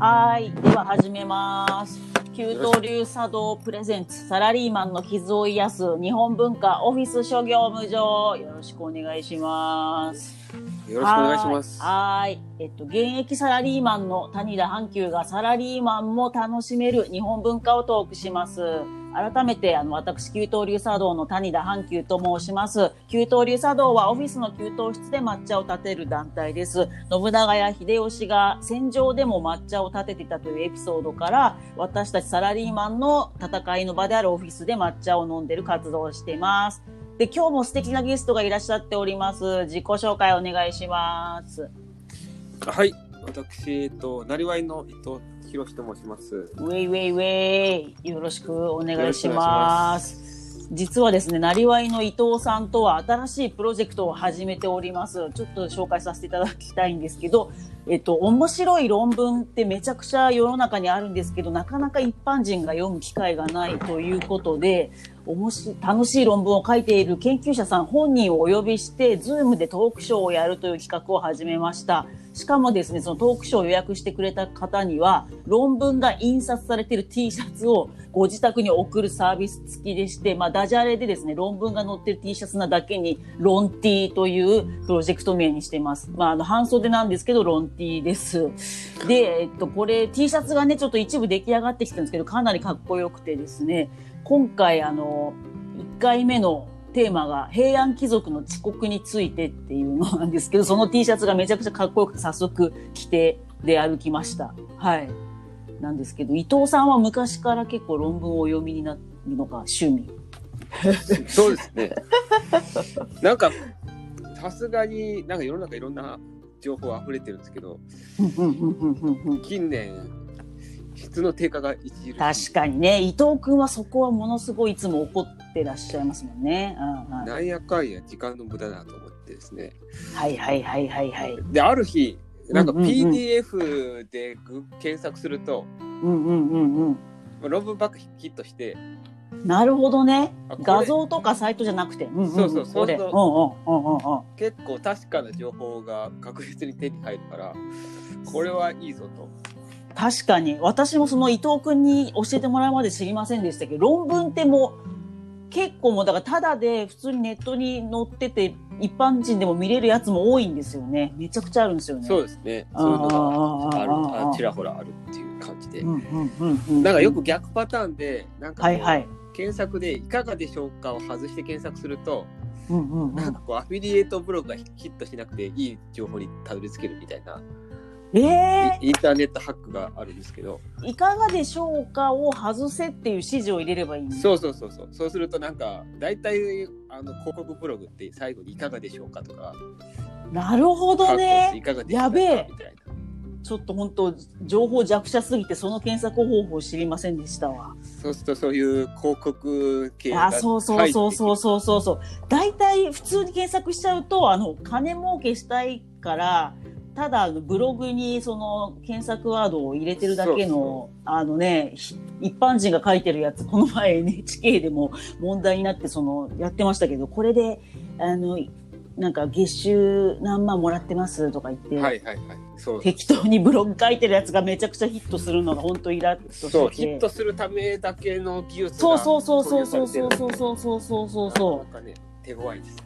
はい。では始めます。給湯流茶道プレゼンツ、サラリーマンの傷を癒す日本文化オフィス諸業務場。よろしくお願いします。よろしくお願いします。はーい。えっと、現役サラリーマンの谷田阪急がサラリーマンも楽しめる日本文化をトークします。改めて、あの、私、給湯流茶道の谷田阪急と申します。給湯流茶道はオフィスの給湯室で抹茶を立てる団体です。信長や秀吉が戦場でも抹茶を立てていたというエピソードから、私たちサラリーマンの戦いの場であるオフィスで抹茶を飲んでる活動をしています。で、今日も素敵なゲストがいらっしゃっております。自己紹介お願いします。はい。私、えっと、なりわいの伊藤ひろしと申します。ウェイウェイウェイ。よろしくお願いしま。ます実はですね、なりわいの伊藤さんとは新しいプロジェクトを始めております。ちょっと紹介させていただきたいんですけど、えっと、面白い論文ってめちゃくちゃ世の中にあるんですけど、なかなか一般人が読む機会がないということで、おもし楽しい論文を書いている研究者さん本人をお呼びして、ズームでトークショーをやるという企画を始めました。しかもですね、そのトークショーを予約してくれた方には、論文が印刷されている T シャツをご自宅に送るサービス付きでして、まあ、ダジャレでですね、論文が載ってる T シャツなだけに、ロン T というプロジェクト名にしています。まあ、あの、半袖なんですけど、ロン T です。で、えっと、これ T シャツがね、ちょっと一部出来上がってきてるんですけど、かなりかっこよくてですね、今回、あの、1回目のテーマが平安貴族の遅刻についてっていうのなんですけど、その T シャツがめちゃくちゃかっこよくて早速着てで歩きました。はい。なんですけど、伊藤さんは昔から結構論文をお読みになるのが趣味。そうですね。なんか、さすがになんか世の中いろんな情報溢れてるんですけど、近年、質の低下が著。確かにね、伊藤君はそこはものすごいいつも怒ってらっしゃいますもんね。うんうんなんやかんや時間の無駄だと思ってですね。はいはいはいはいはい。で、ある日、なんか PDF でグ検索すると、うんうんうんうん。まあ論文ばっかヒットして、なるほどね画像とかサイトじゃなくて。うんんんそうそうそうそう。結構確かな情報が確実に手に入るから、これはいいぞと。確かに私もその伊藤君に教えてもらうまで知りませんでしたけど論文ってもう結構もうだからただで普通にネットに載ってて一般人でも見れるやつも多いんですよねめちゃくちゃあるんですよね。そうですね。そういうのがあるあちらほらあるっていう感じで。なんかよく逆パターンで、なんかはいはい。検索でいかがでしょうかを外して検索すると、なんか。こうアフィリエイトブログがヒットしなくていい情報にたどり着けるみたいな、えインターネットハックがあるんですけど、ー、いかがでしょうかを外せっていう指示を入れればいいんそうそうそうそう。そうするとなんか、大体あの広告ブログって最後にいかがでしょうかとか、なるほどねい。かがでしょうかやべえみたいな。ちょっと本当情報弱者すぎてその検索方法を知りませんでしたわ。そうするとそういう広告系あ、そうそうそうそうそうそうそう。大体普通に検索しちゃうと、あの、金儲けしたいから、ただブログにその検索ワードを入れてるだけの、あのね、ひ一般人が書いてるやつ、この前 NHK でも問題になってその、やってましたけど、これで、あの、なんか月収何万もらってますとか言って、はいはいはい。そう適当にブログ書いてるやつがめちゃくちゃヒットするのが本当イラッとしてて。そう、ヒットするためだけの技術がそうそうそうそうそうそうそうそうそうそうそうなんかね、手強いです。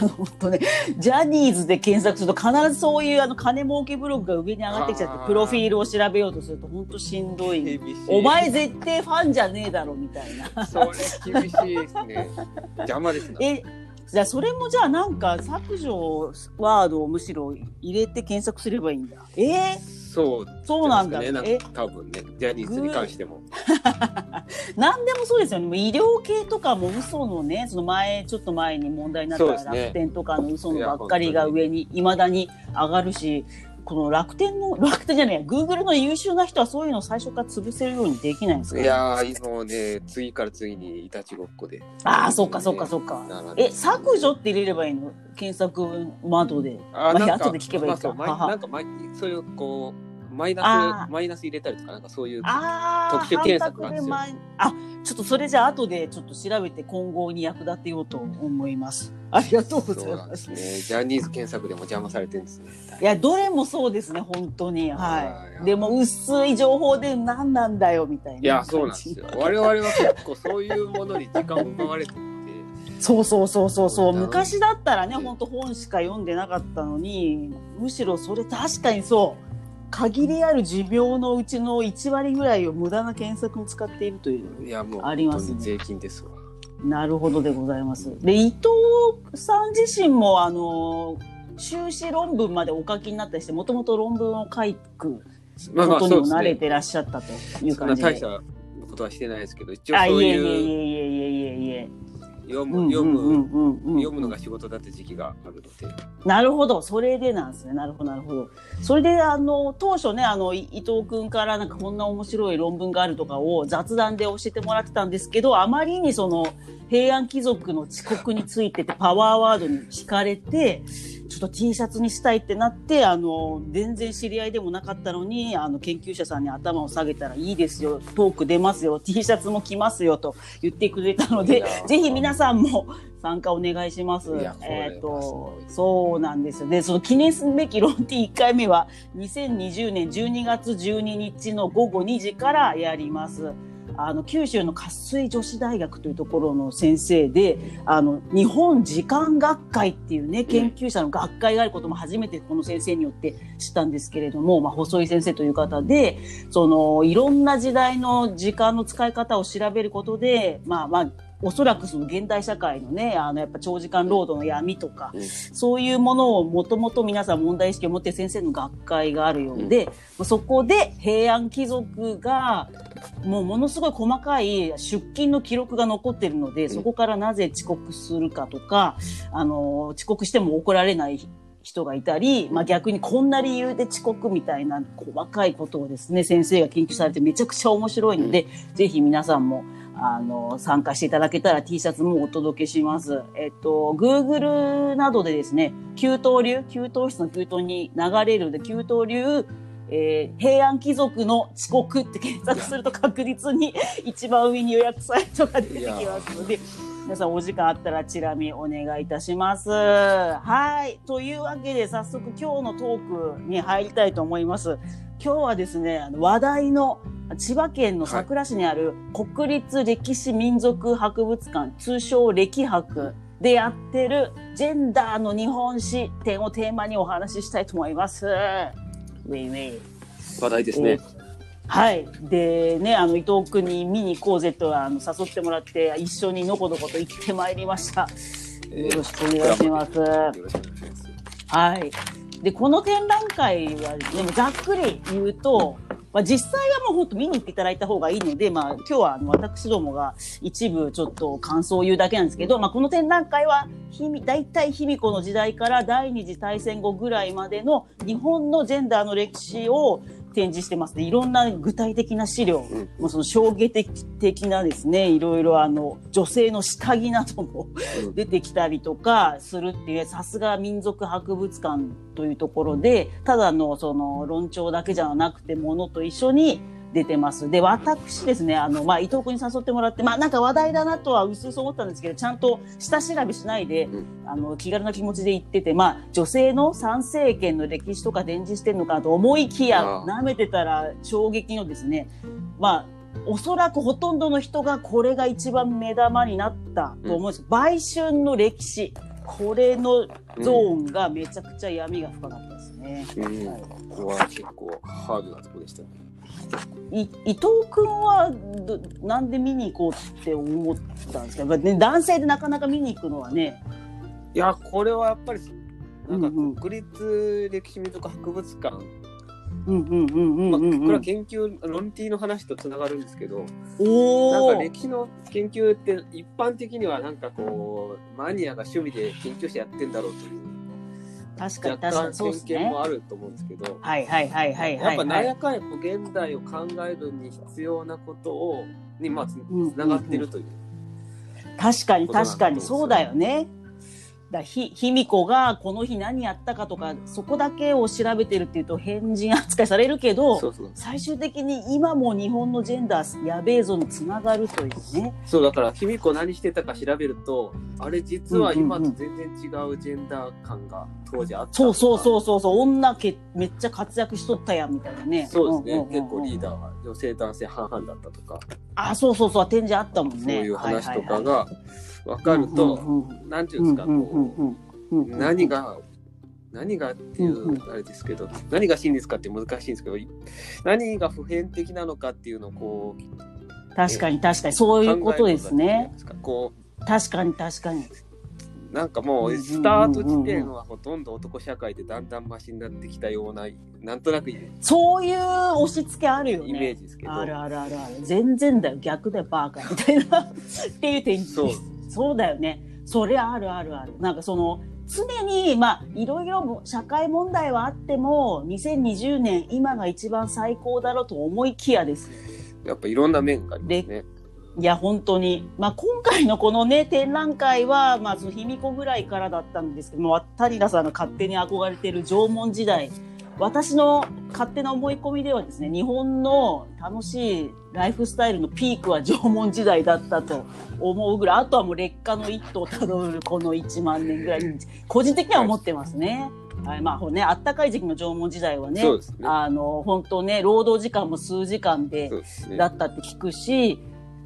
本当ね、ジャニーズで検索すると必ずそういうあの金儲けブログが上に上がってきちゃって、プロフィールを調べようとすると本当しんどい。お前絶対ファンじゃねえだろみたいな。それ厳しいですね。邪魔ですね。え、じゃあそれもじゃあなんか削除ワードをむしろ入れて検索すればいいんだ。えー、そう、そうなんだ。なんか多分ね、ジャニーズに関しても。何でもそうですよね。もう医療系とかも嘘のね、その前、ちょっと前に問題になった楽天とかの嘘のばっかりが上に、未だに上がるし、この楽天の、楽天じゃないや、グーグルの優秀な人はそういうのを最初から潰せるようにできないんですか？いやー、もうね、次から次にいたちごっこで。ああ、そっかそっかそっか。え、削除って入れればいいの？検索窓で。あまあ後で聞けばいいかまあなんか前そういうこうマイナス、マイナス入れたりとか、なんかそういう。特殊検索なんですよあ、ちょっとそれじゃあ後でちょっと調べて今後に役立てようと思います。ありがとうござそいうます。すね。ジャニーズ検索でも邪魔されてるんですね。いや、どれもそうですね、本当に。はい。でも、薄い情報で何なんだよ、みたいな。いや、そうなんですよ。我々は結構そういうものに時間を奪われてて、そうそうそうそうそう。うん昔だったらね、本当本しか読んでなかったのに、むしろそれ確かにそう。限りある寿命のうちの1割ぐらいを無駄な検索に使っているという。いや、もうありますね税金ですわ。なるほどでございます。で、伊藤さん自身も、あの、修士論文までお書きになったりして、もともと論文を書くまあまあ、ことにも。慣れてらっしゃったというそんな感じで。大したことはしてないですけど、一応あ、そういういえいえいえいえ。読む、読む、読むのが仕事だって時期があるので。なるほど、それでなんですね。なるほど、なるほど。それで、あの、当初ね、あの、い伊藤君からなんかこんな面白い論文があるとかを雑談で教えてもらってたんですけど、あまりにその、平安貴族の遅刻についててパワーワードに惹かれて、ちょっと T シャツにしたいってなって、あの、全然知り合いでもなかったのに、あの、研究者さんに頭を下げたらいいですよ、トーク出ますよ、T シャツも着ますよと言ってくれたのでぜひ皆さんも参加お願いします。えっ、とそうなんですよ。で、その記念すべきロンティ1回目は2020年12月12日の午後2時からやります。あの、九州の渇水女子大学というところの先生で、あの、日本時間学会っていうね、研究者の学会があることも初めてこの先生によって知ったんですけれども、まあ、細井先生という方で、その、いろんな時代の時間の使い方を調べることで、まあまあ、おそらくその現代社会のね、あの、やっぱ長時間労働の闇とか、うん。そういうものをもともと皆さん問題意識を持って先生の学会があるようで、そこで平安貴族が、もうものすごい細かい出勤の記録が残ってるので、そこからなぜ遅刻するかとか、あの、遅刻しても怒られない人がいたり、まあ逆にこんな理由で遅刻みたいな細かいことをですね、先生が研究されてめちゃくちゃ面白いので、ぜひ皆さんも、あの、参加していただけたら T シャツもお届けします。えっと、Google などでですね、給湯流、給湯室の給湯に流れるで、給湯流、えー平安貴族の遅刻って検索すると確実に 一番上に予約サイトが出てきますので、皆さんお時間あったらチラ見お願いいたします。はい。というわけで早速今日のトークに入りたいと思います。今日はですね、あの話題の千葉県の佐倉市にある国立歴史民族博物館、通称歴博でやってるジェンダーの日本史展をテーマにお話ししたいと思います。ウェイウェイ。話題ですね。はい。でね、あの、伊藤君に見に行こうぜとあの誘ってもらって、一緒にのこのこと行ってまいりました。えよろしくお願いします。よろしくお願いします。はい。で、この展覧会はですね、ざっくり言うと、まあ、実際はもう本当見に行っていただいた方がいいので、まあ、今日はあの私どもが一部ちょっと感想を言うだけなんですけど、まあ、この展覧会は、ひみ、大体卑弥呼の時代から第二次大戦後ぐらいまでの日本のジェンダーの歴史を展示してます。で、いろんな具体的な資料、うん。もうその衝撃的なですね、いろいろあの、女性の下着などもうん。出てきたりとかするっていう、さすが民族博物館というところで、ただのその論調だけじゃなくてものと一緒に出てます。で、私ですね、あの、まあ、伊藤君に誘ってもらって、まあ、なんか話題だなとは薄々思ったんですけど、ちゃんと下調べしないで、うんあの、気軽な気持ちで言ってて、まあ、女性の参政権の歴史とか展示してるのかなと思いきや舐めてたら衝撃のですね、まあ、おそらくほとんどの人がこれが一番目玉になったと思うんです。売春の歴史。これのゾーンがめちゃくちゃ闇が深かったですね。うん、はいここは結構ハードなとこでしたね。い伊藤君はどなんで見に行こうって思ったんですか、まあね、男性でなかなか見に行くのはね、いや、これはやっぱり、なんか国立歴史民族博物館、うんうんうんうんまあ、うん、これは研究、論理の話とつながるんですけど、なんか歴史の研究って一般的にはなんかこう、マニアが趣味で研究してやってんだろうという、確かに若確か干にそうですね偏見も。あると思うんですけど、はいはいはいはいやっ。ぱなんやかんや現代を考えるに必要なことを、にまあつながってるという。確かに確かにそううんだよね。だひ卑弥呼がこの日何やったかとかそこだけを調べてるっていうと変人扱いされるけどそうそう。最終的に今も日本のジェンダーやべえぞにつながるというね。そう、だから、卑弥呼何してたか調べると、あれ実は今と全然違うジェンダー感が当時あった。そうそうそううそうそう。女けめっちゃ活躍しとったやんみたいなね。そうですね。んんんん。結構リーダーは女性男性半々だったとか、あそうそうそう。展示あったもんね。そういう話とかはいはいが分かるうんと、うんうんなんていうんですか、こう何が、何がっていうあれですけど、何が真実かって難しいんですけど、何が普遍的なのかっていうのをこう、確かに確かにそういうことですね。こ確かに確かに。う、なんかもう、スタート地点はほとんど男社会でだんだんマシになってきたような、なんとなくイそういう押し付けあるよメーね。ジですけど、あるあるあるある。全然だよ。逆だよ、バーカみたいな。っていう点そうそうだよね。それあるあるある。なんかその、常に、まあ、いろいろ社会問題はあっても、2020年、今が一番最高だろうと思いきやですよ。やっぱいろんな面がありますね。いや、本当に。まあ、今回のこのね、展覧会は、まあ、その卑弥呼ぐらいからだったんですけども、谷田さんが勝手に憧れている縄文時代。私の勝手な思い込みではですね、日本の楽しいライフスタイルのピークは縄文時代だったと思うぐらい、あとはもう劣化の一途をたどるこの1万年ぐらいに、個人的には思ってますね。はい、まあね、あったかい時期の縄文時代はね、ね。あの、本当ね、労働時間も数時間で。だったって聞くし、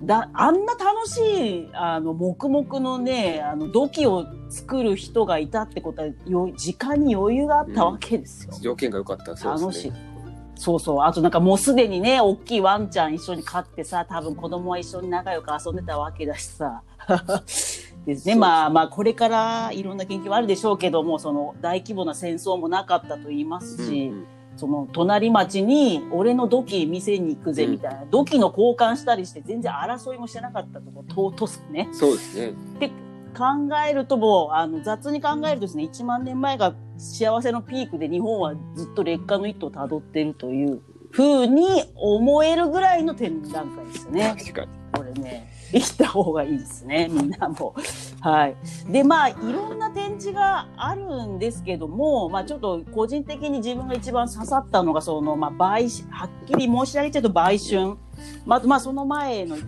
だあんな楽しい、あの、黙々のね、あの、土器を作る人がいたってことは、よ時間に余裕があったわけですよ。条件が良かったらそう楽しいですね。。そうそう。あとなんかもうすでにね、大きいワンちゃん一緒に飼ってさ、多分子供は一緒に仲良く遊んでたわけだしさ。ですね。まあまあ、これからいろんな研究はあるでしょうけども、その大規模な戦争もなかったと言いますし、うんうんその隣町に俺の土器店に行くぜみたいな、土器の交換したりして全然争いもしてなかったとこ尊すね。そうですね。考えるともう、あの、雑に考えるとですね、1万年前が幸せのピークで日本はずっと劣化の一途を辿っているという風に思えるぐらいの展覧会ですよね。確かに。これね、行った方がいいですね、みんなも。はい。で、まあ、いろんな展示があるんですけども、まあ、ちょっと個人的に自分が一番刺さったのが、その、まあ、売春、はっきり申し上げちゃうと売春。まあ、まあ、その前の遊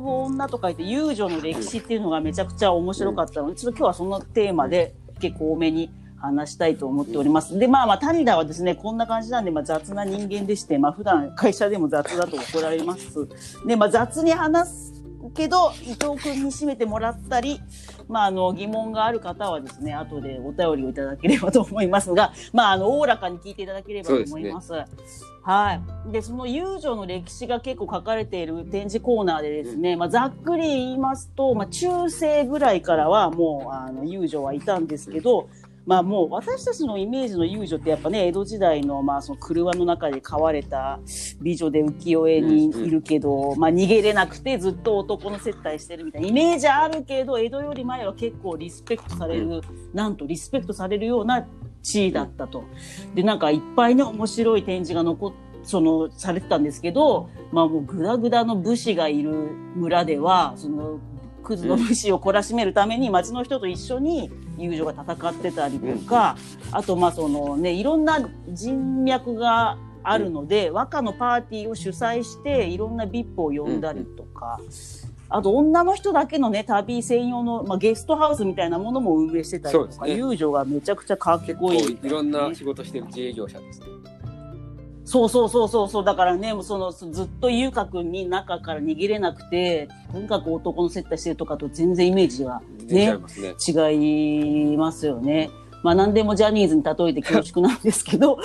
ぶ女と書いて、遊女の歴史っていうのがめちゃくちゃ面白かったので、ちょっと今日はそのテーマで結構多めに話したいと思っております。で、まあまあ、谷田はですね、こんな感じなんで、まあ雑な人間でして、まあ普段会社でも雑だと怒られます。で、まあ雑に話すけど、伊藤君に締めてもらったり、まああの、疑問がある方はですね、後でお便りをいただければと思いますが、まああの、おおらかに聞いていただければと思います。はい。で、その遊女の歴史が結構書かれている展示コーナーでですね、まあ、ざっくり言いますと、まあ、中世ぐらいからはもう、あの、遊女はいたんですけど、まあもう私たちのイメージの遊女ってやっぱね、江戸時代のまあその車の中で飼われた美女で浮世絵にいるけど、まあ逃げれなくてずっと男の接待してるみたいな。イメージあるけど、江戸より前は結構リスペクトされる、なんとリスペクトされるような地位だったと。で、なんかいっぱいね、面白い展示が残っその、されてたんですけど、まあもうグダグダの武士がいる村では、その、クズの武士を懲らしめるために町の人と一緒に遊女が戦ってたりとか、あとまあそのね、いろんな人脈があるので、和歌のパーティーを主催して、いろんな VIP を呼んだりとか、あと女の人だけのね、旅専用の、まあ、ゲストハウスみたいなものも運営してたりとか、ね。遊女がめちゃくちゃかっこいい、いろんな仕事してる自営業者ですね。そうそうそうそうそう。だからね、もうその、ずっと優香くんに中から逃げれなくて、とにかく男の接待してるとかと全然イメージが全然違いますね。違いますよね。まあ何でもジャニーズに例えて恐縮なんですけど、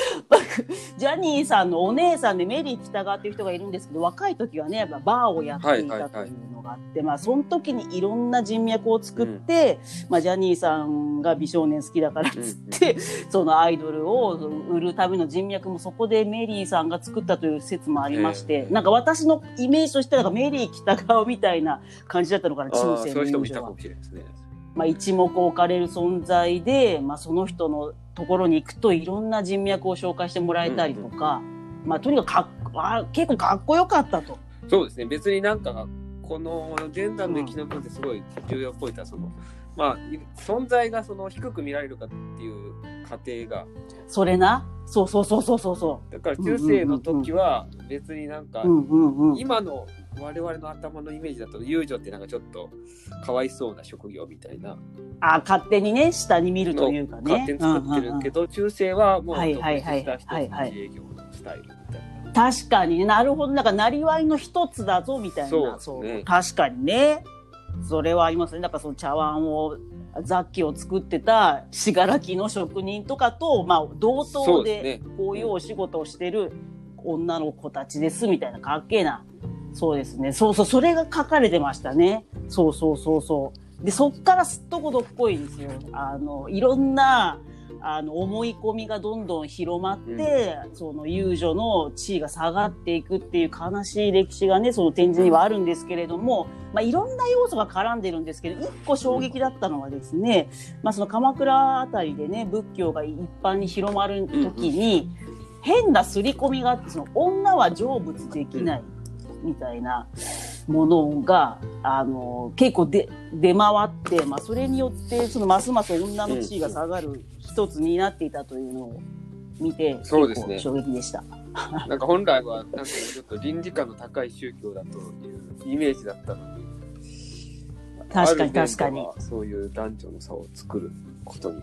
ジャニーさんのお姉さんでメリー北川っていう人がいるんですけど、若い時はね、やっぱバーをやっていたというのがあって、まあその時にいろんな人脈を作って、まあジャニーさんが美少年好きだからっつって、そのアイドルを売るための人脈もそこでメリーさんが作ったという説もありまして、ええなんか私のイメージとしてはメリー北川みたいな感じだったのかな、中世そういう人もいたかもしれないですね。まあ、一目置かれる存在で、まあ、その人のところに行くといろんな人脈を紹介してもらえたりとか、まあ、とにかくかっあ結構かっこよかったと。そうですね。別になんか、このジェンダーの歴史の分ってすごい重要ポイントは、その、まあ、い存在がその低く見られるかっていう過程が、それな？そうそうそうそうそうそだから中世の時は別になんかう。う、んうんうん。今の我々の頭のイメージだと遊女ってなんかちょっとかわいそうな職業みたいなあ、勝手にね、下に見るというかね。勝手に作ってるけど、中世はもうはい独立はいはいした一つのはいはい自営業のスタイルみたいな。確かにね、なるほど。なんか、なりわいの一つだぞ、みたいな。そうですね確かにね。それはありますね。だからその茶碗を、雑器を作ってた信楽の職人とかと、まあ、同そ等でこういうお仕事をしてる女の子たちです、みたいな、かっけえな。そうですね。そうそう、それが書かれてましたね。そうそうそうそう。で、そっからすっとこどっこいですよ。あの、いろんな、あの、思い込みがどんどん広まって、その遊女の地位が下がっていくっていう悲しい歴史がね、その展示にはあるんですけれども、まあ、いろんな要素が絡んでるんですけど、一個衝撃だったのはですね、まあ、その鎌倉あたりでね、仏教が一般に広まる時に、変な刷り込みがあって、その女は成仏できないみたいなものが、あの、結構で出回って、まあ、それによって、そのますます女の地位が下がる一つになっていたというのを見て、そうですね衝撃でした。なんか本来はなんかちょっと倫理観の高い宗教だというイメージだったのに確かに確かに。そういう男女の差を作ることに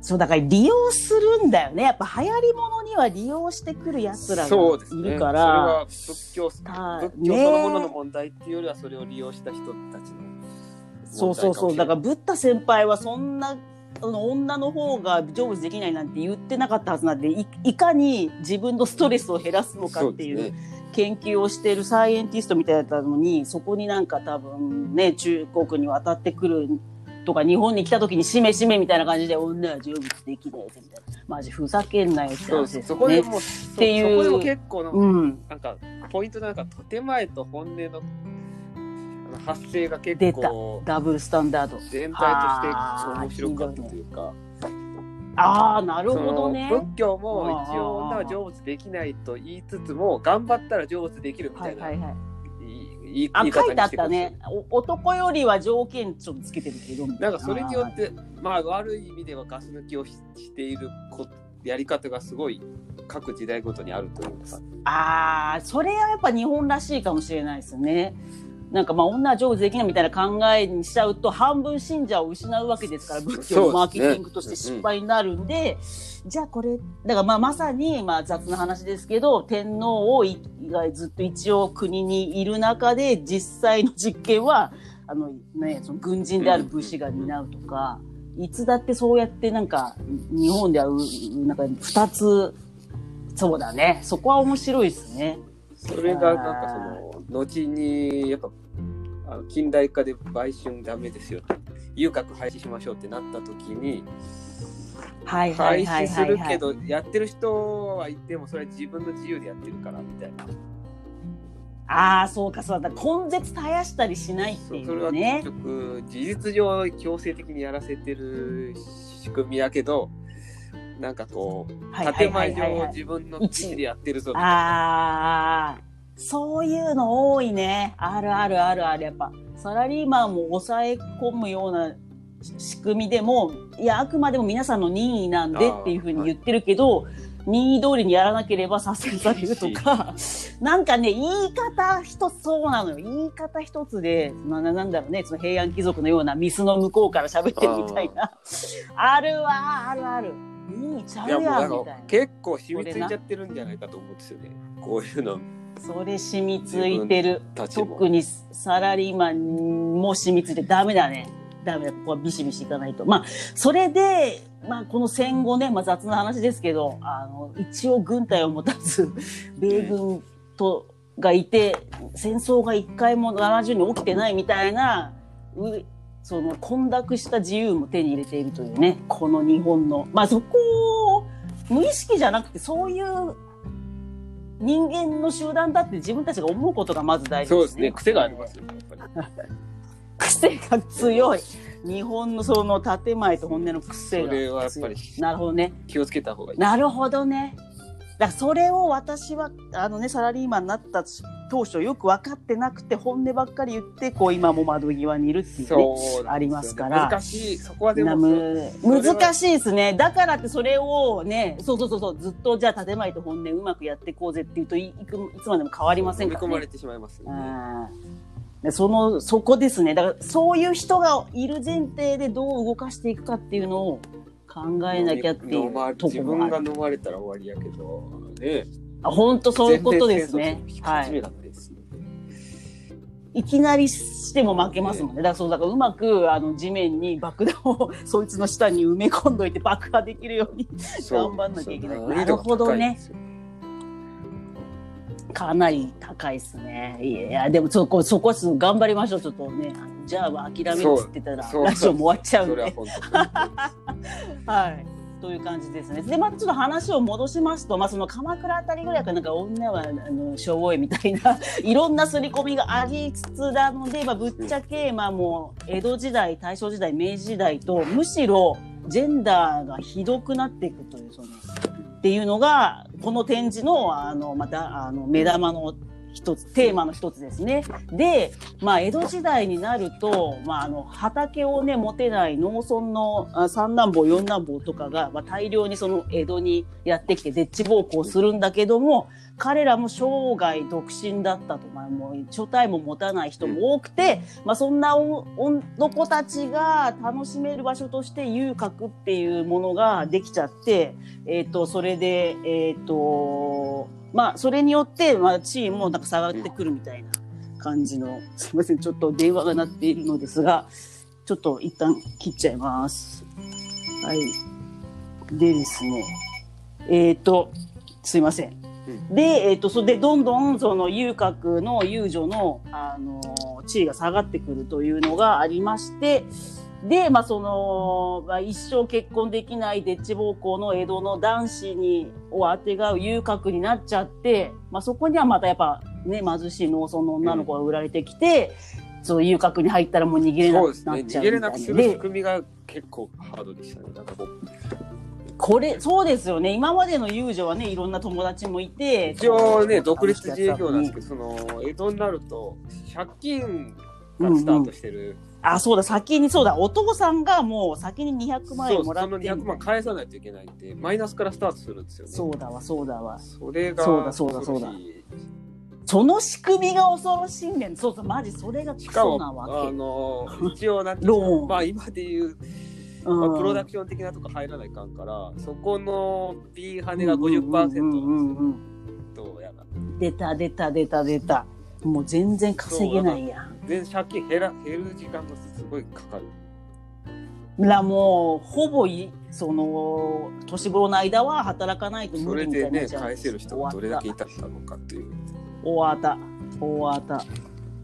そう、だから利用するんだよね。やっぱ流行り物には利用してくる奴らがいるから。それは仏教た仏教そのものの問題っていうよりはそれを利用した人たちのそうそうそう。だから、ブッダ先輩はそんな、あの女の方が成仏できないなんて言ってなかったはずなんで、いいかに自分のストレスを減らすのかっていう研究をしているサイエンティストみたいだったのに、そこになんか多分ね、中国に渡ってくるとか、日本に来た時にしめしめみたいな感じで、女は成仏できないぜみたいな。マジふざけんなよって話ですよね。そこでもうそていうそこでも結構の、うん。なんかポイントなんか建前と本音の発生が結出た構ダブルスタンダード。全体として面白かったというかああ、なるそほどね。の仏教も一応女は成仏できないと言いつつも頑張ったら成仏できるみたなはいいはいはい。言いあ、書いてあったね。お男よりは条件ちょっとつけてるけど。なんかそれによってまあ悪い意味ではガス抜きをししているこやり方がすごい各時代ごとにあるというかああ、それはやっぱ日本らしいかもしれないですね。なんかまあ女は成仏できないみたいな考えにしちゃうと半分信者を失うわけですから仏教のマーケティングとして失敗になるんで、じゃあこれ、だからまあまさにまあ雑な話ですけど、天皇を以外ずっと一応国にいる中で実際の実験は、あのね、その軍人である武士が担うとか、いつだってそうやってなんか日本ではうなんか二つ、そうだね。そこは面白いですね。それがなんかその後にやっぱあの近代化で売春ダメですよ遊郭廃止しましょうってなった時にはいはいはい廃止す。るけどやってる人はいてもそれは自分の自由でやってるからみたいなああ、そうかそうだ。根絶絶やしたりしないっていそうそれは結。局事実上強制的にやらせてる仕組みやけどなんかこう建前。上自分の意思でやってるぞみたいなそういうの多いね。あるあるあるある。やっぱ、サラリーマンも抑え込むような仕組みでも、いや、あくまでも皆さんの任意なんでっていうふうに言ってるけど、任意通りにやらなければ左遷されるとか、なんかね、言い方一つそうなのよ。言い方一つで、なななんだろうね、その平安貴族のようなミスの向こうから喋ってるみたいな。あるわ、あるある。いいちゃいうやんみたいな。結構染みついちゃってるんじゃないかと思うんですよねこういうのそれ染みついてる。特にサラリーマンも染みついてダメだね。ダメだ。ここはビシビシいかないと。まあ、それで、まあ、この戦後ね、まあ雑な話ですけど、あの、一応軍隊を持たず、米軍と、がいて、戦争が一回も70に起きてないみたいな、うその混濁した自由も手に入れているというね、この日本の。まあそこを、無意識じゃなくて、そういう人間の集団だって自分たちが思うことがまず大事そうですね癖がありますよね 癖が強い。日本のその建前と本音の癖が強い。それはやっぱりなるほどね。気をつけた方がいいなるほどね。だからそれを私は、あのね、サラリーマンになった当初よく分かってなくて本音ばっかり言ってこう今も窓際にいるっていうねねありますから難しい。そこはでなも、難しいですねだからってそれをねそうそうそうそうずっとじゃあ建前と本音うまくやっていこうぜっていうといいくいつまでも変わりませんからね。込まれてしまいますよね。そのそこですねだからそういう人がいる前提でどう動かしていくかっていうのを考えなきゃっていうとこ自分ろが飲まれたら終わりやけど、ね。あ本当そういうことですねはいいきなりしても負けますもんね。だからそう、だからうまく、あの、地面に爆弾を そいつの下に埋め込んどいて爆破できるように、頑張んなきゃいけないなるほどねかなり高いですね。いや、でもそこ、そこは頑張りましょう、ちょっとね。じゃあ、諦めるっつってたら、ラジオも終わっちゃうんで。はい。という感じですね。で、またちょっと話を戻しますと、まあ、その鎌倉あたりぐらいからなんか女は、あの、しょぼいみたいな、いろんな刷り込みがありつつなので、まあ、ぶっちゃけ、まあもう、江戸時代、大正時代、明治時代と、むしろ、ジェンダーがひどくなっていくという、その、っていうのが、この展示の、あの、また、あの、目玉の一つ、テーマの一つですね。で、まあ、江戸時代になると、まあ、あの、畑をね、持てない農村の三男坊、四男坊とかが、まあ、大量にその江戸にやってきて、でっち奉公するんだけども、彼らも生涯独身だったと、まあ、もう、所帯も持たない人も多くて、まあ、そんなお男たちが楽しめる場所として遊郭っていうものができちゃって、えっ、と、それで、えっ、と、まあ、それによって、まあ、地位もなんか下がってくるみたいな感じの、すいません、ちょっと電話が鳴っているのですが、ちょっと一旦切っちゃいます。はい。でですね、えっ、と、すいません。で、えっ、と、それで、どんどん、その、遊郭の遊女の、あの、地位が下がってくるというのがありまして、で、まあ、その、まあ、一生結婚できないデッチ奉公の江戸の男子に、をあてがう遊郭になっちゃって、まあ、そこにはまたやっぱ、ね、貧しい農村の女の子が売られてきて、そう、遊郭に入ったらもう逃げれなく。なっちゃう逃げれな。なくする仕で、組みが結構ハードでしたね。なんかこうこれ、そうですよね。今までの遊女はね、いろんな友達もいて、一応ね、独立自営業なんですけど、その、江戸になると、借金からスタートしてる。あ、そうだ、先に、そうだ、お父さんがもう先に200万円もらっての200万返さないといけないんで、マイナスからスタートするんですよね。そうだわ、そうだわ。それが、そうだそうだそうだその仕組みが恐ろしいね。そうそう、マジそれがクソなわあけ。の、一応なんてローンまあ今で言う、うんまあ、プロダクション的なとこ入らないかんから、そこの B 跳ねがうんうん50%なんでどうやら。出た、出た、出た、出た。もう全然稼げないやん。全然借金減ら減る時間がすごいかかる。らもう、ほぼい、その、年頃の間は働かないとそ無理みたいれでね、になっちゃうん返せる人がどれだけいたのかっていう。大綿大綿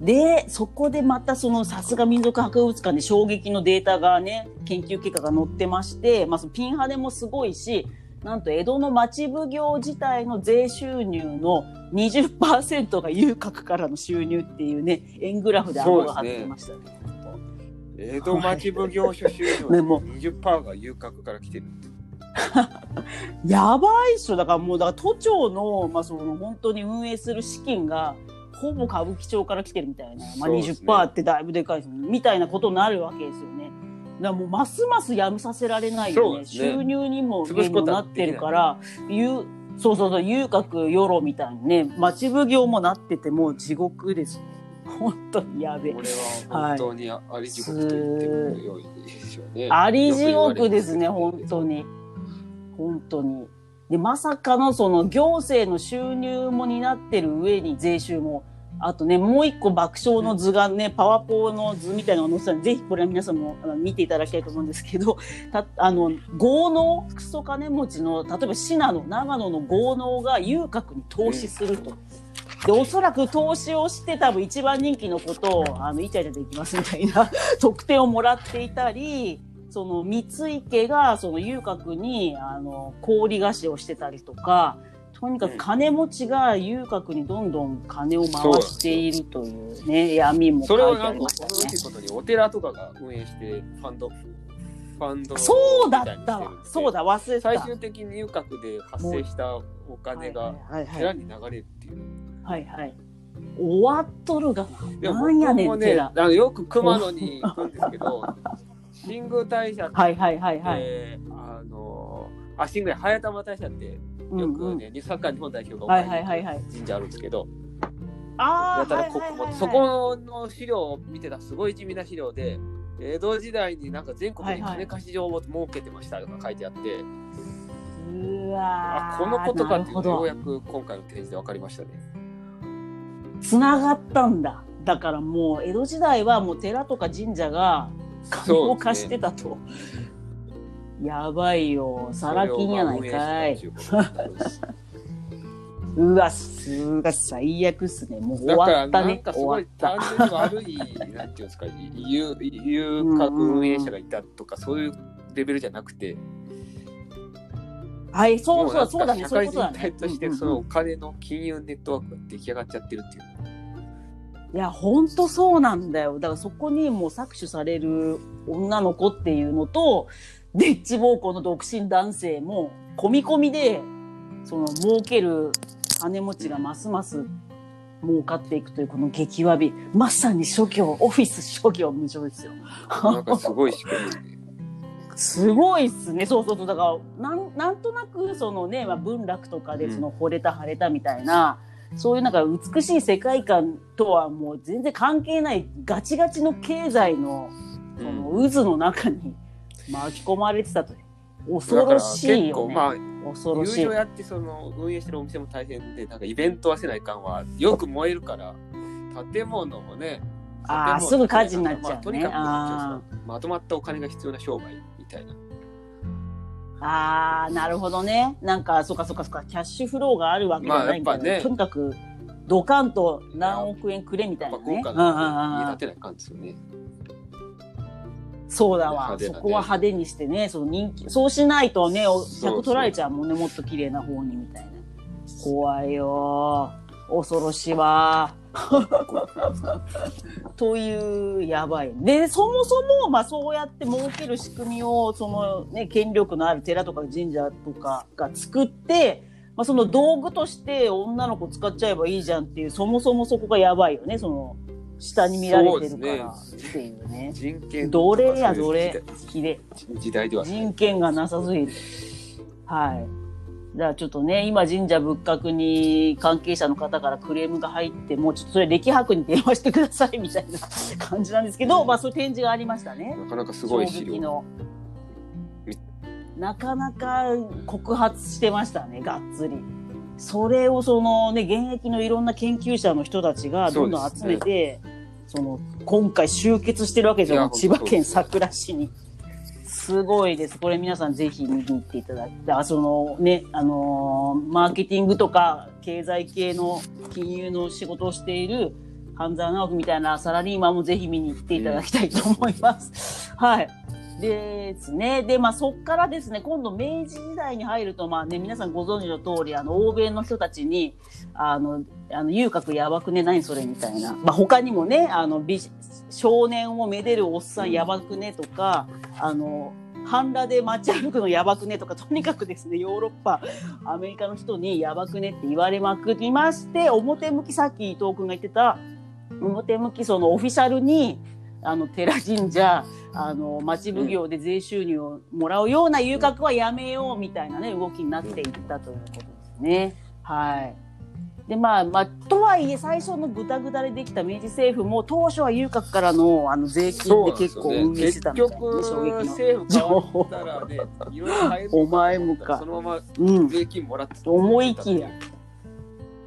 でそこでまたそのさすが民族博物館で衝撃のデータがね研究結果が載ってまして、まあ、そのピンハネもすごいしなんと江戸の町奉行自体の税収入の20%が遊郭からの収入っていうね円グラフで顎が張ってましたね。江戸町奉行所収入のねもう20%が遊郭から来てるって。やばいっしょだからもうだから都庁の,、まあその本当に運営する資金がほぼ歌舞伎町から来てるみたいな、まあ、そうですね20%ってだいぶでかいですねみたいなことになるわけですよね。だもうますますやめさせられないよねね収入にも潰すことはなってるから遊そうそうそう遊郭よろみたいにね町奉行もなっててもう地獄です 本当にやべえこれは本当にあり地獄と言っても良いでしょうね。あり地獄ですね、本当に。本当に。で、まさかのその行政の収入も担ってる上に税収も、あとね、もう一個爆笑の図がね、パワポの図みたいなのが載ってたんで、ぜひこれは皆さんもあの見ていただきたいと思うんですけど、たあの、豪農、クソ金持ちの、例えば信濃、長野の豪農が遊郭に投資すると。で、おそらく投資をして多分一番人気のことを、あの、イチャイチャできますみたいな 特典をもらっていたり、その三井家がその遊郭にあの氷菓子をしてたりとか、とにかく金持ちが遊郭にどんどん金を回しているというね、闇も書それいてあはなんかりましたね恐ろ。しいことにお寺とかが運営してファンドファンドそうだったそうだ、忘れてた。最終的に遊郭で発生したお金が寺に流れるっていう。はいはい。終わっとるがな。んやねん、僕もね、寺あ。のよく熊野に行くんですけど、新宮大社って、はいはいはいはい。あの、あ、新宮早玉大社って、よくね、サッカー日本代表がはいはいはいはい。神社あるんですけど、ああ、やたらはいはいはいはいここもそこの資料を見てたらすごい地味な資料で、江戸時代になんか全国に金貸し場を設けてましたとか書いてあって、うわあこのことかってようやく今回の展示で分かりましたね。つながったんだ。だからもう江戸時代はもう寺とか神社が金を貸してたと。やばいよ。サラ金やないかい。うわ、すが最悪っすね。もう終わったね。終わっごい単た。純に悪い、なんていうんですか、遊遊郭運営者がいたとか、そういうレベルじゃなくて、はい、そうそう、そうだね。社会そういうことだね全体。として、そのお金の金融ネットワークが出来上がっちゃってるっていう。いや、ほんとそうなんだよ。だからそこにもう搾取される女の子っていうのと、デッチ暴行の独身男性も、込み込みで、その、儲ける金持ちがますます儲かっていくというこの激わび。まさに諸行、オフィス諸行無常ですよ。なんかすごい仕組みで。すごいっすね。そうそうそう。だから、なん、なんとなく、そのね、まあ、文楽とかで、その、惚れた、腫れたみたいな、そういうなんか美しい世界観とはもう全然関係ないガチガチの経済の、その渦の中に巻き込まれてたと。恐ろしいよね。まあ、恐ろしい友情。やってその運営してるお店も大変で、なんかイベントはせないかんは、よく燃えるから、建物もね、あー建物すぐ火事になっちゃうねまあとにかくあまとまったお金が必要な商売みたいな。ああ、なるほどね。なんか、そっかそっかそっか、キャッシュフローがあるわけじゃないんだ。まあねとにかく、ドカンと何億円くれみたいなね。豪華うんうんうんな家建てないかんですよね。そうだわ。そこは派手にしてね、その人気、そうしないとね、客取られちゃうもんね、もっと綺麗な方にみたいな。怖いよ。恐ろしいわ。という、やばい。で、そもそも、まあそうやって儲ける仕組みを、そのね、権力のある寺とか神社とかが作って、まあその道具として女の子使っちゃえばいいじゃんっていう、そもそもそこがやばいよね、その、下に見られてるからっていうね。人権どれやとかそういうどれ、きれ時代では人権がなさすぎる。はい。だからちょっとね、今神社仏閣に関係者の方からクレームが入って、もうちょっとそれ歴博に電話してくださいみたいな感じなんですけど、まあそういう展示がありましたね。なかなかすごい資料。の。なかなか告発してましたね、がっつり。それをそのね、現役のいろんな研究者の人たちがどんどん集めて、その、今回集結してるわけですよ、いや千葉県佐倉市に。すごいです。これ皆さんぜひ見に行っていただきたい。あそのね、あのーマーケティングとか経済系の金融の仕事をしている半沢直樹みたいなサラリーマンもぜひ見に行っていただきたいと思います。はい。ですね。で、まあ、そっからですね、今度明治時代に入ると、まあね、皆さんご存知の通り、あの、欧米の人たちに、あの、あの、遊郭やばくね、何それみたいな。まあ、他にもね、あの、美少年をめでるおっさんやばくねとか、あの、半裸で街歩くのやばくねとか、とにかくですね、ヨーロッパ、アメリカの人にやばくねって言われまくりまして、表向きさっき伊藤君が言ってた、表向きそのオフィシャルに、あの、寺神社、あの、町奉行で税収入をもらうような遊郭はやめようみたいなね、動きになっていったということですね。はい。で、まあ、まあ、とはいえ、最初のぐだぐだでできた明治政府も、当初は遊郭からの、あの、税金で結構運営してたみたいな、ね。政府変わったらね、いろいろお前もかそのままうん。税金もらってた思いきや。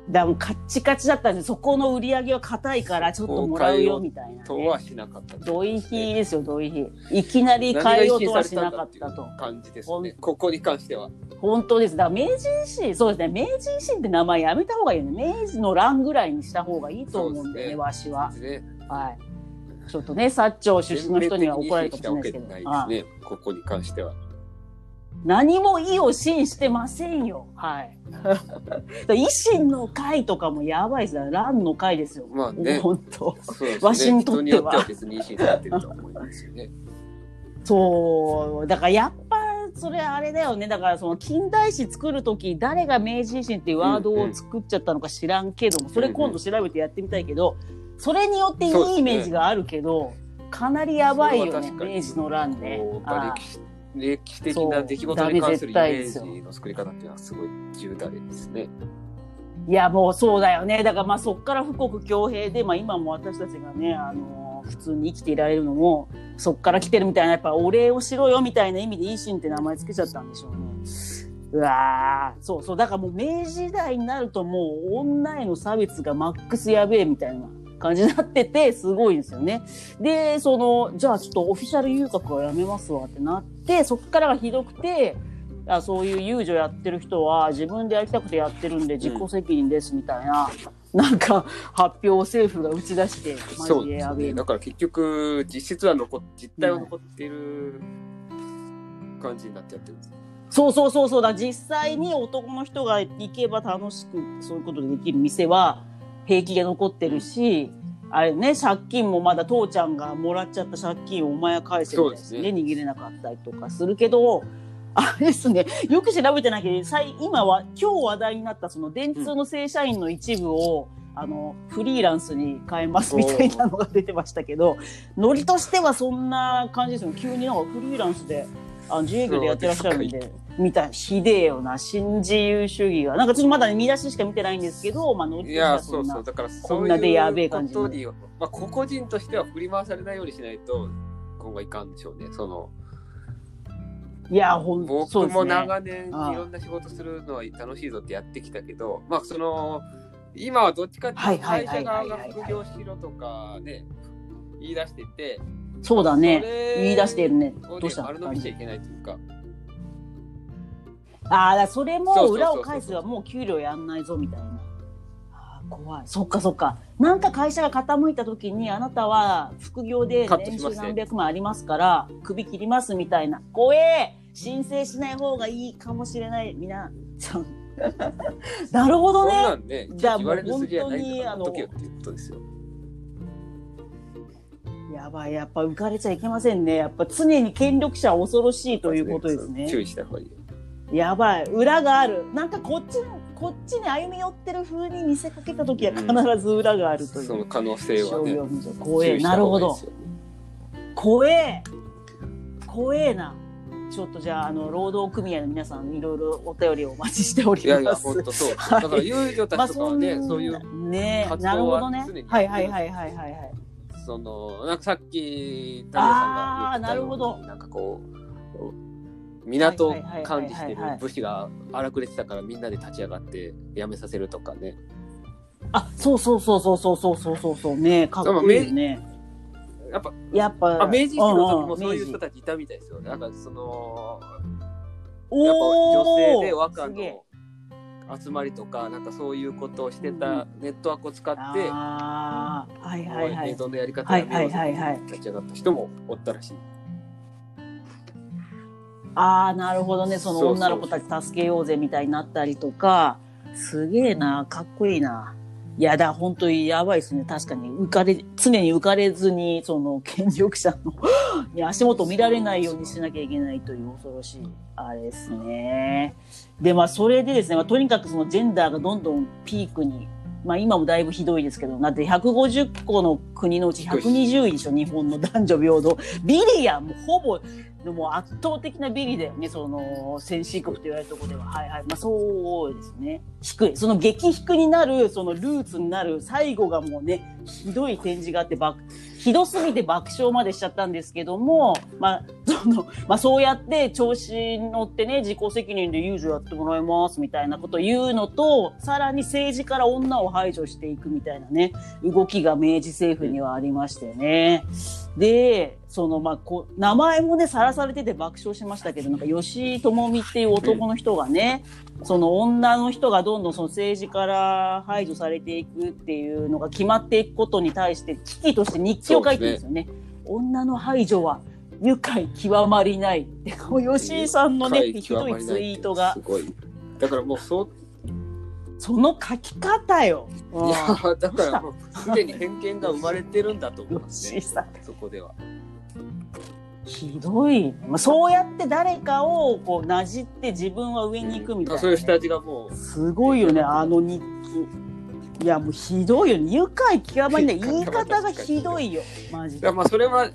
だもうカッチカチだったんで、そこの売り上げは硬いから、ちょっともらうよ、みたいな、ね。とはしなかった。土井比ですよ、土井比。いきなり変えようとはしなかったと。感じですね。ここに関しては。本当です。だから明治維新、そうですね。明治維新って名前やめた方がいいよね。明治の乱ぐらいにした方がいいと思うんですねわしは。ね、はい。ちょっとね、薩長出身の人には怒られるかもしれないですけど。ね。ここに関しては。何も意を信してませんよ。はい。維新の会とかもやばいですよ。乱の会ですよ。まあね。本当。そうですね。わしにとっては人によっては別に維新されてると思いますよね。そう。だからやっぱ、それあれだよね。だからその近代史作るとき、誰が明治維新っていうワードを作っちゃったのか知らんけども、それ今度調べてやってみたいけど、それによっていいイメージがあるけど、かなりやばいよね、明治の乱で。歴史的な出来事に関するイメージの作り方っていうのはすごい重大ですね。いや、もうそうだよね。だからまあそっから富国強兵で、まあ今も私たちがね、あの、普通に生きていられるのも、そっから来てるみたいな、やっぱお礼をしろよみたいな意味で維新って名前つけちゃったんでしょうね。うわーそうそう。だからもう明治時代になるともう女への差別がマックスやべえみたいな感じになってて、すごいんですよね。で、その、じゃあちょっとオフィシャル遊郭はやめますわってなって、そっからがひどくて、あそういう遊女やってる人は自分でやりたくてやってるんで自己責任ですみたいな、うん、なんか発表を政府が打ち出して、マジでやべえ、ね、だから結局実質は残実態は残っている感じになっちゃってるんです、そうそうそうそう。だ実際に男の人が行けば楽しくそういうことでできる店は平気で残ってるしあれね借金もまだ父ちゃんがもらっちゃった借金をお前は返せみたいですね。握れなかったりとかするけどあれですね、よく調べてないけど、今は、今日話題になったその電通の正社員の一部を、うん、あの、フリーランスに変えますみたいなのが出てましたけど、ノリとしてはそんな感じですよ。急になんかフリーランスで、あの自営業でやってらっしゃるんで、みたひでえよな、新自由主義が。なんかちょっとまだ、ね、見出ししか見てないんですけど、まあ、ノリとしてはそんな、こんなでやべえ感じに。まあ、個々人としては振り回されないようにしないと、今後いかんでしょうね。その、いや、ほん僕も長年いろんな仕事するのは楽しいぞってやってきたけど、まあその、今はどっちかっていうと会社側が副業しろとかね、言い出してて、そうだね。言い出してるね。どうした？丸飲みしちゃいけないというか。ああ、それも裏を返すはもう給料やんないぞみたいな。怖い。そっかそっか。なんか会社が傾いた時に、あなたは副業で年収何百万ありますから、首切りますみたいな。怖え申請しない方がいいかもしれない。みな、ちゃん。なるほどね。ねじゃあもう本当に、あの、やばい、やっぱ浮かれちゃいけませんね。やっぱ常に権力者は恐ろしいということですね。注意した方がいい。やばい、裏がある。なんかこっちのこっちに歩み寄ってる風に見せかけた時は必ず裏があるという、うん、その可能性はね怖えなるほど怖え怖えなちょっとじゃあ、あの、労働組合の皆さん、いろいろお便りをお待ちしております。いやいや、本当そう。だから、遊女たちとかはね、まあ、そういうね、なるほどね。はいはいはいはいはいはい。その、なんかさっき、タミヤさんが言ったように、なんかこう、港を管理してる武士が荒くれてたからみんなで立ち上がって辞めさせるとかね。あ、そうそうそうそうそうそうそうそうね、かっこいいね。やっぱ、やっぱ、あ明治維新の時もそういう人たちいたみたいですよ。なんかその、やっぱ女性で和歌の集まりとか、なんかそういうことをしてたネットワークを使って、あはいはいはい。江戸のやり方を立ち上がった人もおったらしい。ああ、なるほどね。その女の子たち助けようぜみたいになったりとか、すげえな、かっこいいな。いやだ、本当にやばいですね。確かに、浮かれ、常に浮かれずに、その、権力者の 足元を見られないようにしなきゃいけないという恐ろしい、あれですね。で、まあ、それでですね、まあ、とにかくそのジェンダーがどんどんピークに、まあ、今もだいぶひどいですけど、だって150個の国のうち120位でしょ、日本の男女平等。ビリやもほぼ、のも圧倒的なビリだよね、その、先進国と言われるところでは。はいはい。まあそうですね。低い。その激低になる、そのルーツになる最後がもうね、ひどい展示があって、ばひどすぎて爆笑までしちゃったんですけども、まあ、その、まあそうやって調子に乗ってね、自己責任で遊女やってもらいますみたいなことを言うのと、さらに政治から女を排除していくみたいなね、動きが明治政府にはありましてね。で、その、まあ、こ名前もね、さらされてて爆笑しましたけど、なんか、吉智美っていう男の人がね、その女の人がどんどんその政治から排除されていくっていうのが決まっていくことに対して、危機として日記を書いてるんですよね。ね女の排除は愉快極まりないって、こう吉井さんのね、ひどいツイートが。だからもうそう、その書き方よ。いや、だからもう、すでに偏見が生まれてるんだと思う、ね、吉井さん。そこでは。ひどい、まあ、そうやって誰かをこうなじって自分は上に行くみたいな、ね、そういう下地がもう。すごいよねあの日記。いやもうひどいよね。愉快極まりない言い方がひどいよ。マジでまあそれは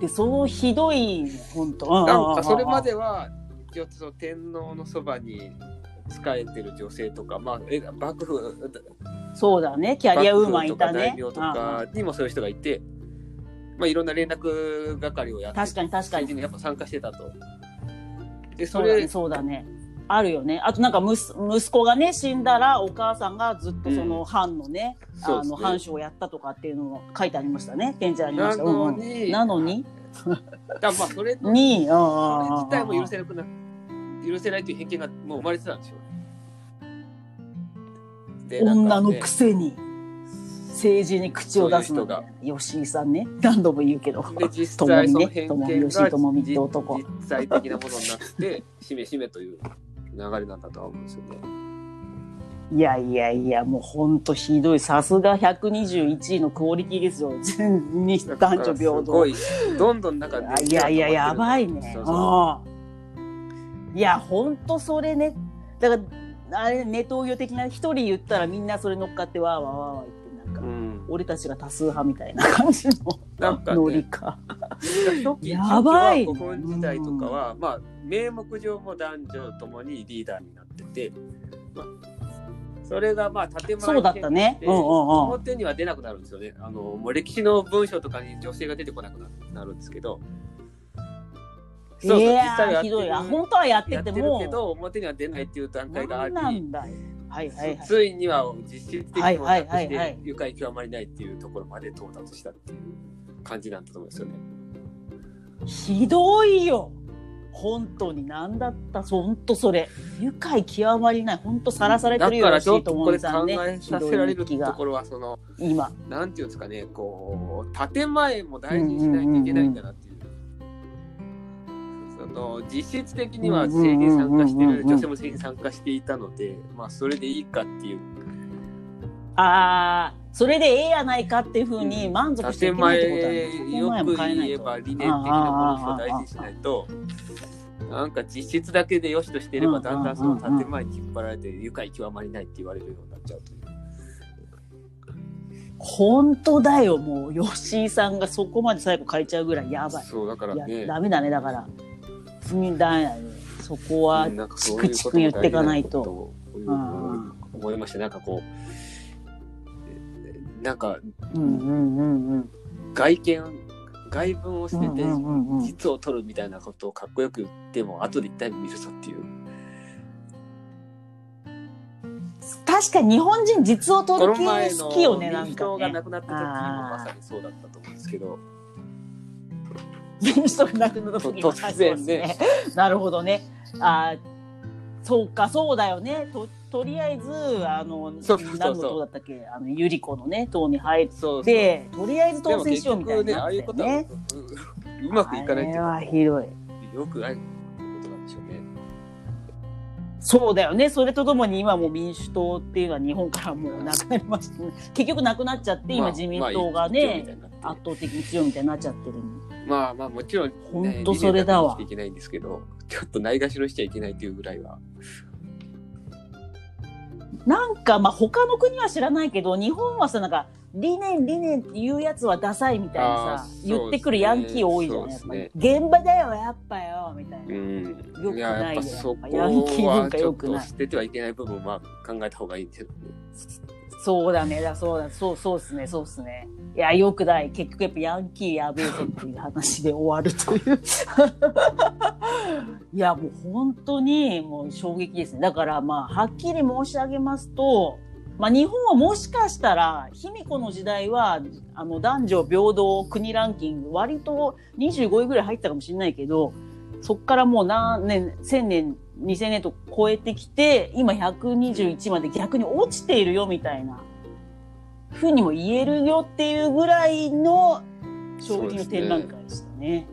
でそうひどい本当なんかそれまでは一応その天皇のそばに仕えてる女性とかまあえ幕府そうだね。キャリアウーマンいたね。とかにもそういう人がいてまあ、いろんな連絡係をやって確かに確かにやっぱ参加してたと。でそれそうだねあるよね。あとなんか息息子がね死んだらお母さんがずっとその藩のね、うん、あの藩主をやったとかっていうのも書いてありましたね。展示ありました。なのに、うん、なのに？だまあそれ にそれ自体も許せなくな許せないという偏見がもう生まれてたんですよね。女のくせに。政治に口を出すのが吉井さんね何度も言うけどで実際その偏見が実際的なものになって しめしめという流れなんだとは思うんですよね。いやいやいや、もうほんとひどい。さすが121位のクオリティですよ。全に男女平等。どんどんなんか、いやいや、やばいね。そうそういや、ほんとそれね。だから、あれ、ネトウヨ的な一人言ったらみんなそれ乗っかってわーわーわーわー言って俺たちが多数派みたいな感じの なんか、ね、ノリか。やばい、ね。古墳時代とかは、うん、まあ、名目上も男女ともにリーダーになってて、まあ、それがまあ建前そうだったね、うんうんうん、表には出なくなるんですよね。あのもう歴史の文章とかに女性が出てこなくなるんですけど。そうそう実際はひどい。本当はやってても。けど表には出ないっていう段階があり。なんだよ。はいはいはい、ついには実質的にもなくして愉快極まりないっていうところまで到達したっていう感じなんだと思うんですよね。ひどいよ。本当に何だった。本当それ。愉快極まりない。本当さらされてるよだからちょっとこれ考えさせられるところはその今。なんていうんですかねこう建前も大事にしないといけないんだなっていう。その実質的には政治に参加してる女性も政治に参加していたので、まあそれでいいかっていう。ああ、それでええやないかっていうふうに満足していけないってことだね。よく言えば理念的なものを大事にしないと。なんか実質だけでよしとしていれば、だんだんその建前に引っ張られて愉快極まりないって言われるようになっちゃうという。本当だよ、もう、吉井さんがそこまで最後変えちゃうぐらいやばい。そう、だからね。ダメだね、だから。にだね。そこはチクチク言っていかないと。思いました。なんかこう、なんか、外見、外文を捨てて、実を取るみたいなことをかっこよく言っても、後で一体見るぞっていう。確かに日本人実を取る系好きよね、なんか、ね。が亡くなった時もまさにそうだったと思うんですけど。民主党がなくなった時突然ね。なるほどね。あそうか、そうだよね。ととりあえず、あの、何の党だったっけ？あの、ゆり子のね、党に入って、とりあえず当選しようみたいな、ね。ああいうことは、うまくいかないっていうはひどい。よくないことなんでしょうね。そうだよね。それとともに今も民主党っていうのは日本からもうなくなりましたね。結局なくなっちゃって、今自民党がね、圧倒的に強いみたいになっちゃってるまあまあもちろん、ね、本当それだわ。いけないんですけど、ちょっとないがしろしちゃいけないというぐらいは。なんかまあ他の国は知らないけど、日本はさ、なんか理念理念っていうやつはダサいみたいなさ、ね、言ってくるヤンキー多いじゃない、ね、現場だよ、やっぱよ、みたいな。うん、よくないよ。ヤンキー文化よくない。捨ててはいけない部分は考えた方がいいんです。そうだね、だそうだ、そう、そうっすね、そうっすね。いや、よくない。結局やっぱヤンキーやべえぞっていう話で終わるという。いや、もう本当にもう衝撃ですね。だからまあ、はっきり申し上げますと、まあ、日本はもしかしたら、卑弥呼の時代は、あの、男女平等国ランキング、割と25位ぐらい入ったかもしれないけど、そっからもう何年、1000年、2000年と超えてきて、今121まで逆に落ちているよみたいな、ふうにも言えるよっていうぐらいの衝撃の展覧会でしたね。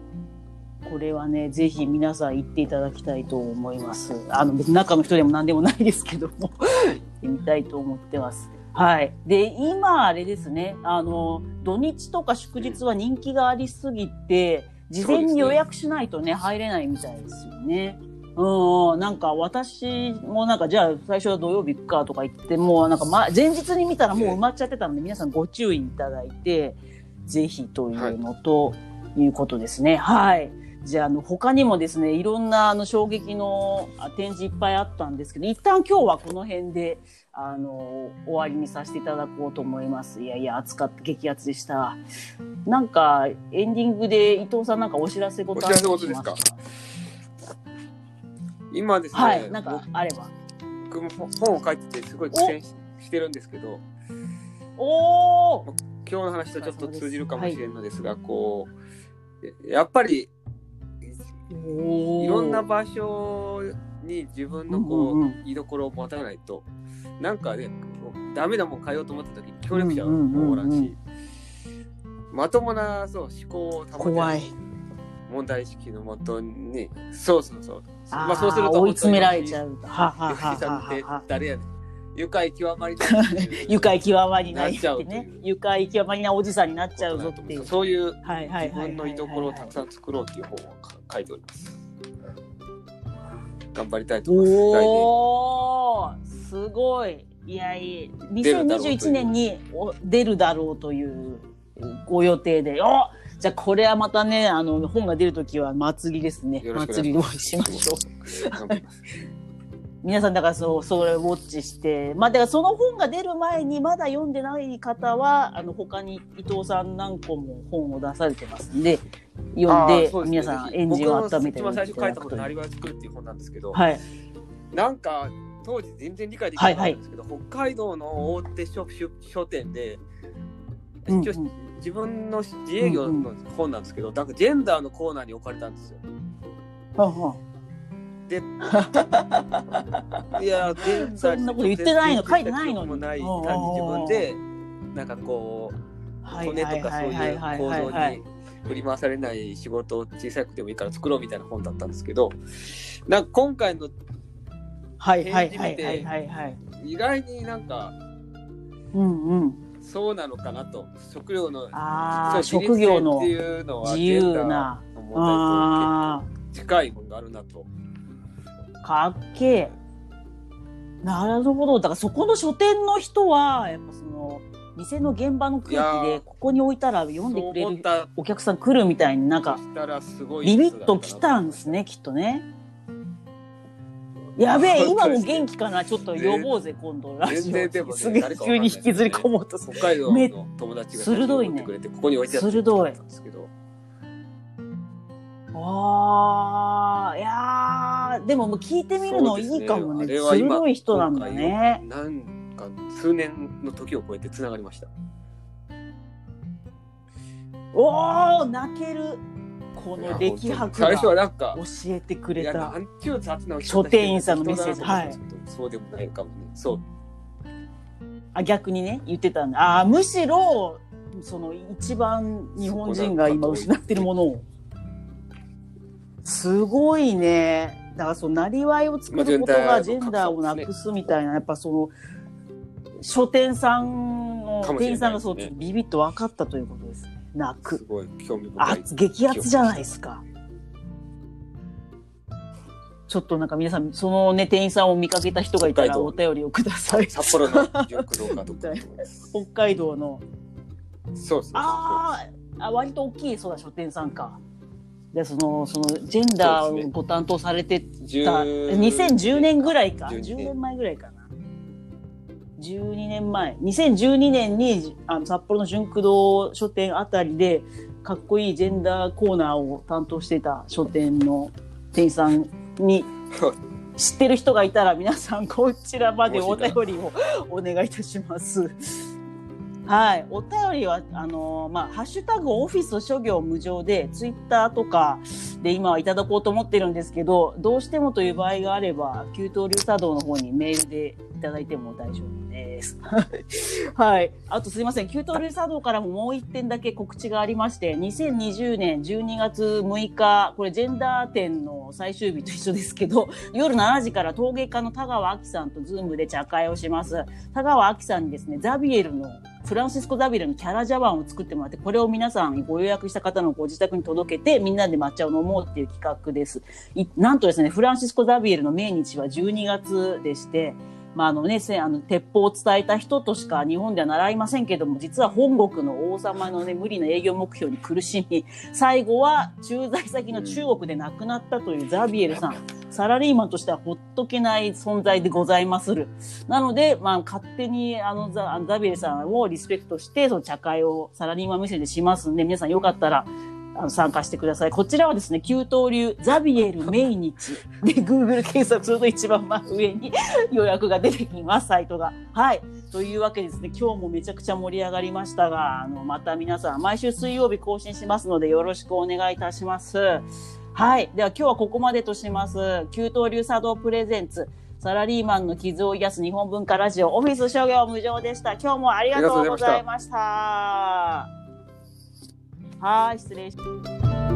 これはね、ぜひ皆さん行っていただきたいと思います。あの、別に中の人でも何でもないですけども、行ってみたいと思ってます。はい。で、今あれですね、あの、土日とか祝日は人気がありすぎて、事前に予約しないとね、入れないみたいですよね。うん、なんか私もなんかじゃあ最初は土曜日かとか言ってもうなんか、ま、前日に見たらもう埋まっちゃってたので皆さんご注意いただいてぜひというのと、いうことですね。はい。じゃあ、あの、他にもですね、いろんなあの衝撃の展示いっぱいあったんですけど、一旦今日はこの辺で、あの、終わりにさせていただこうと思います。いやいや、暑かった、激アツでした。なんか、エンディングで伊藤さんなんかお知らせ事ありお知らせ事ですか？今ですね、はい、なんかあれば。僕も本を書いててすごい苦戦してるんですけど、おお今日の話とちょっと通じるかもしれんのですが、こう、やっぱり、いろんな場所に自分のこう、うんうん居所を持たないと、なんかね、ダメなもん変えようと思った時に協力者もおらんし、まともなそう思考を保て怖い。問題意識のもとに、そうそうそう。あまあそうすると追い詰められちゃう。はははゆかりさんってはは。誰やねん。愉快極まりない。愉快極まりないっなっちゃうてね。愉快極まりないおじさんになっちゃうぞっていう。そういう。自分の居所をたくさん作ろうっていう本を書いております。頑張りたいと思います。おおすごい。いやいや、2021年にお出るだろうというご予定で。おじゃあこれはまたね、あの、本が出るときは祭りですね。よろしくお願祭いしますりをしましょう。皆さんだからそう、それをウォッチして、まあだからその本が出る前にまだ読んでない方は、あの他に伊藤さん何個も本を出されてますんで、読んで、皆さんエンジンを温めて僕の一み番最初書いた。ことなりわい作るっていう本なんですけど、はい。なんか当時全然理解できなかったんですけど、北海道の大手書書書店で、うん一応自分の自営業の本なんですけど、なんかジェンダーのコーナーに置かれたんですよ。で、いや、ジェンダーそんなこと言ってないの書いてないのにもない単に自分で、なんかこう、はい骨とかそういう構造はいに振り回されない仕事を小さくてもいいから作ろうみたいな本だったんですけど、なんか今回のはいはいはいはいはいはい。意外になんかうんうん。そうなのかなと食料の職業の自由な。近いものがあるなと。あ、かっけえ。なるほど。だからそこの書店の人は、やっぱその、店の現場の空気で、ここに置いたら読んでくれるお客さん来るみたいになんか、ビビッと来たんですね、きっとね。やべえ、今も元気かな？ちょっと呼ぼうぜ、今度、ラジ全然でもねオ。すげえ誰かわかんない急に引きずり込もうとする。北海道めの友達が鋭いね写真を持ってくれてここに置いてあった鋭いんですけどああ、いやーでももう聞いてみるのいいかもね。そうですねあれは今鋭い人なんだね。なんか数年の時を超えてつながりましたおお、泣ける。この歴博最初はがなんか教えてくれた。書店員さんのメッセージ。人だなと思ったんですけどそうでもないかもね。そう。あ、逆にね、言ってたんだ。あーむしろ、その一番日本人が今失ってるものを。すごいね。だからその、なりわいを作ることがジェンダーをなくすみたいな、やっぱその、書店さんの店員さんがそう、ビビッと分かったということです。ね。泣くす。ごい興味深あい、激アツじゃないですか。ちょっとなんか皆さん、そのね、店員さんを見かけた人がいたら北お便りをください。札幌の熟堂かどっか北海道の。そうそうあーあ、割と大きい、そうだ、書店さんか。で、その、その、ジェンダーをご担当されてた、10 2010年ぐらいか。12 10年年前ぐらいかな。12年前。2012年に、あの、札幌の純駆動書店あたりで、かっこいいジェンダーコーナーを担当してた書店の店員さんに、知ってる人がいたら皆さんこちらまでお便りをお願いいたします。はい。お便りは、あのーまあ、ハッシュタグオフィス諸行無常で、ツイッターとかで今はいただこうと思ってるんですけど、どうしてもという場合があれば、給湯流茶道の方にメールでいただいても大丈夫です。ですはい。あとすいません。給湯流茶道からももう一点だけ告知がありまして、2020年12月6日、これジェンダー展の最終日と一緒ですけど、夜7時から陶芸家の田川明さんとズームで茶会をします。田川明さんにですね、ザビエルのフランシスコ・ザビエルのキャラジャワンを作ってもらって、これを皆さんご予約した方のご自宅に届けて、みんなで抹茶を飲もうっていう企画です。なんとですね、フランシスコ・ザビエルの命日は12月でして、まあ、あのね、あの、鉄砲を伝えた人としか日本では習いませんけども、実は本国の王様のね、無理な営業目標に苦しみ、最後は駐在先の中国で亡くなったというザビエルさん。サラリーマンとしてはほっとけない存在でございまする。なので、まあ、勝手にあのザザビエルさんをリスペクトして、その茶会をサラリーマン目線でしますんで、皆さんよかったら、あの参加してください。こちらはですね、旧東流ザビエル命日で Google 検索すると一番真上に予約が出てきます、サイトが。はい。というわけですね、今日もめちゃくちゃ盛り上がりましたが、あの、また皆さん、毎週水曜日更新しますので、よろしくお願いいたします。はい。では今日はここまでとします。旧東流茶道プレゼンツ。サラリーマンの傷を癒す日本文化ラジオオフィス商業無常でした。今日もありがとうございました。はい、失礼します。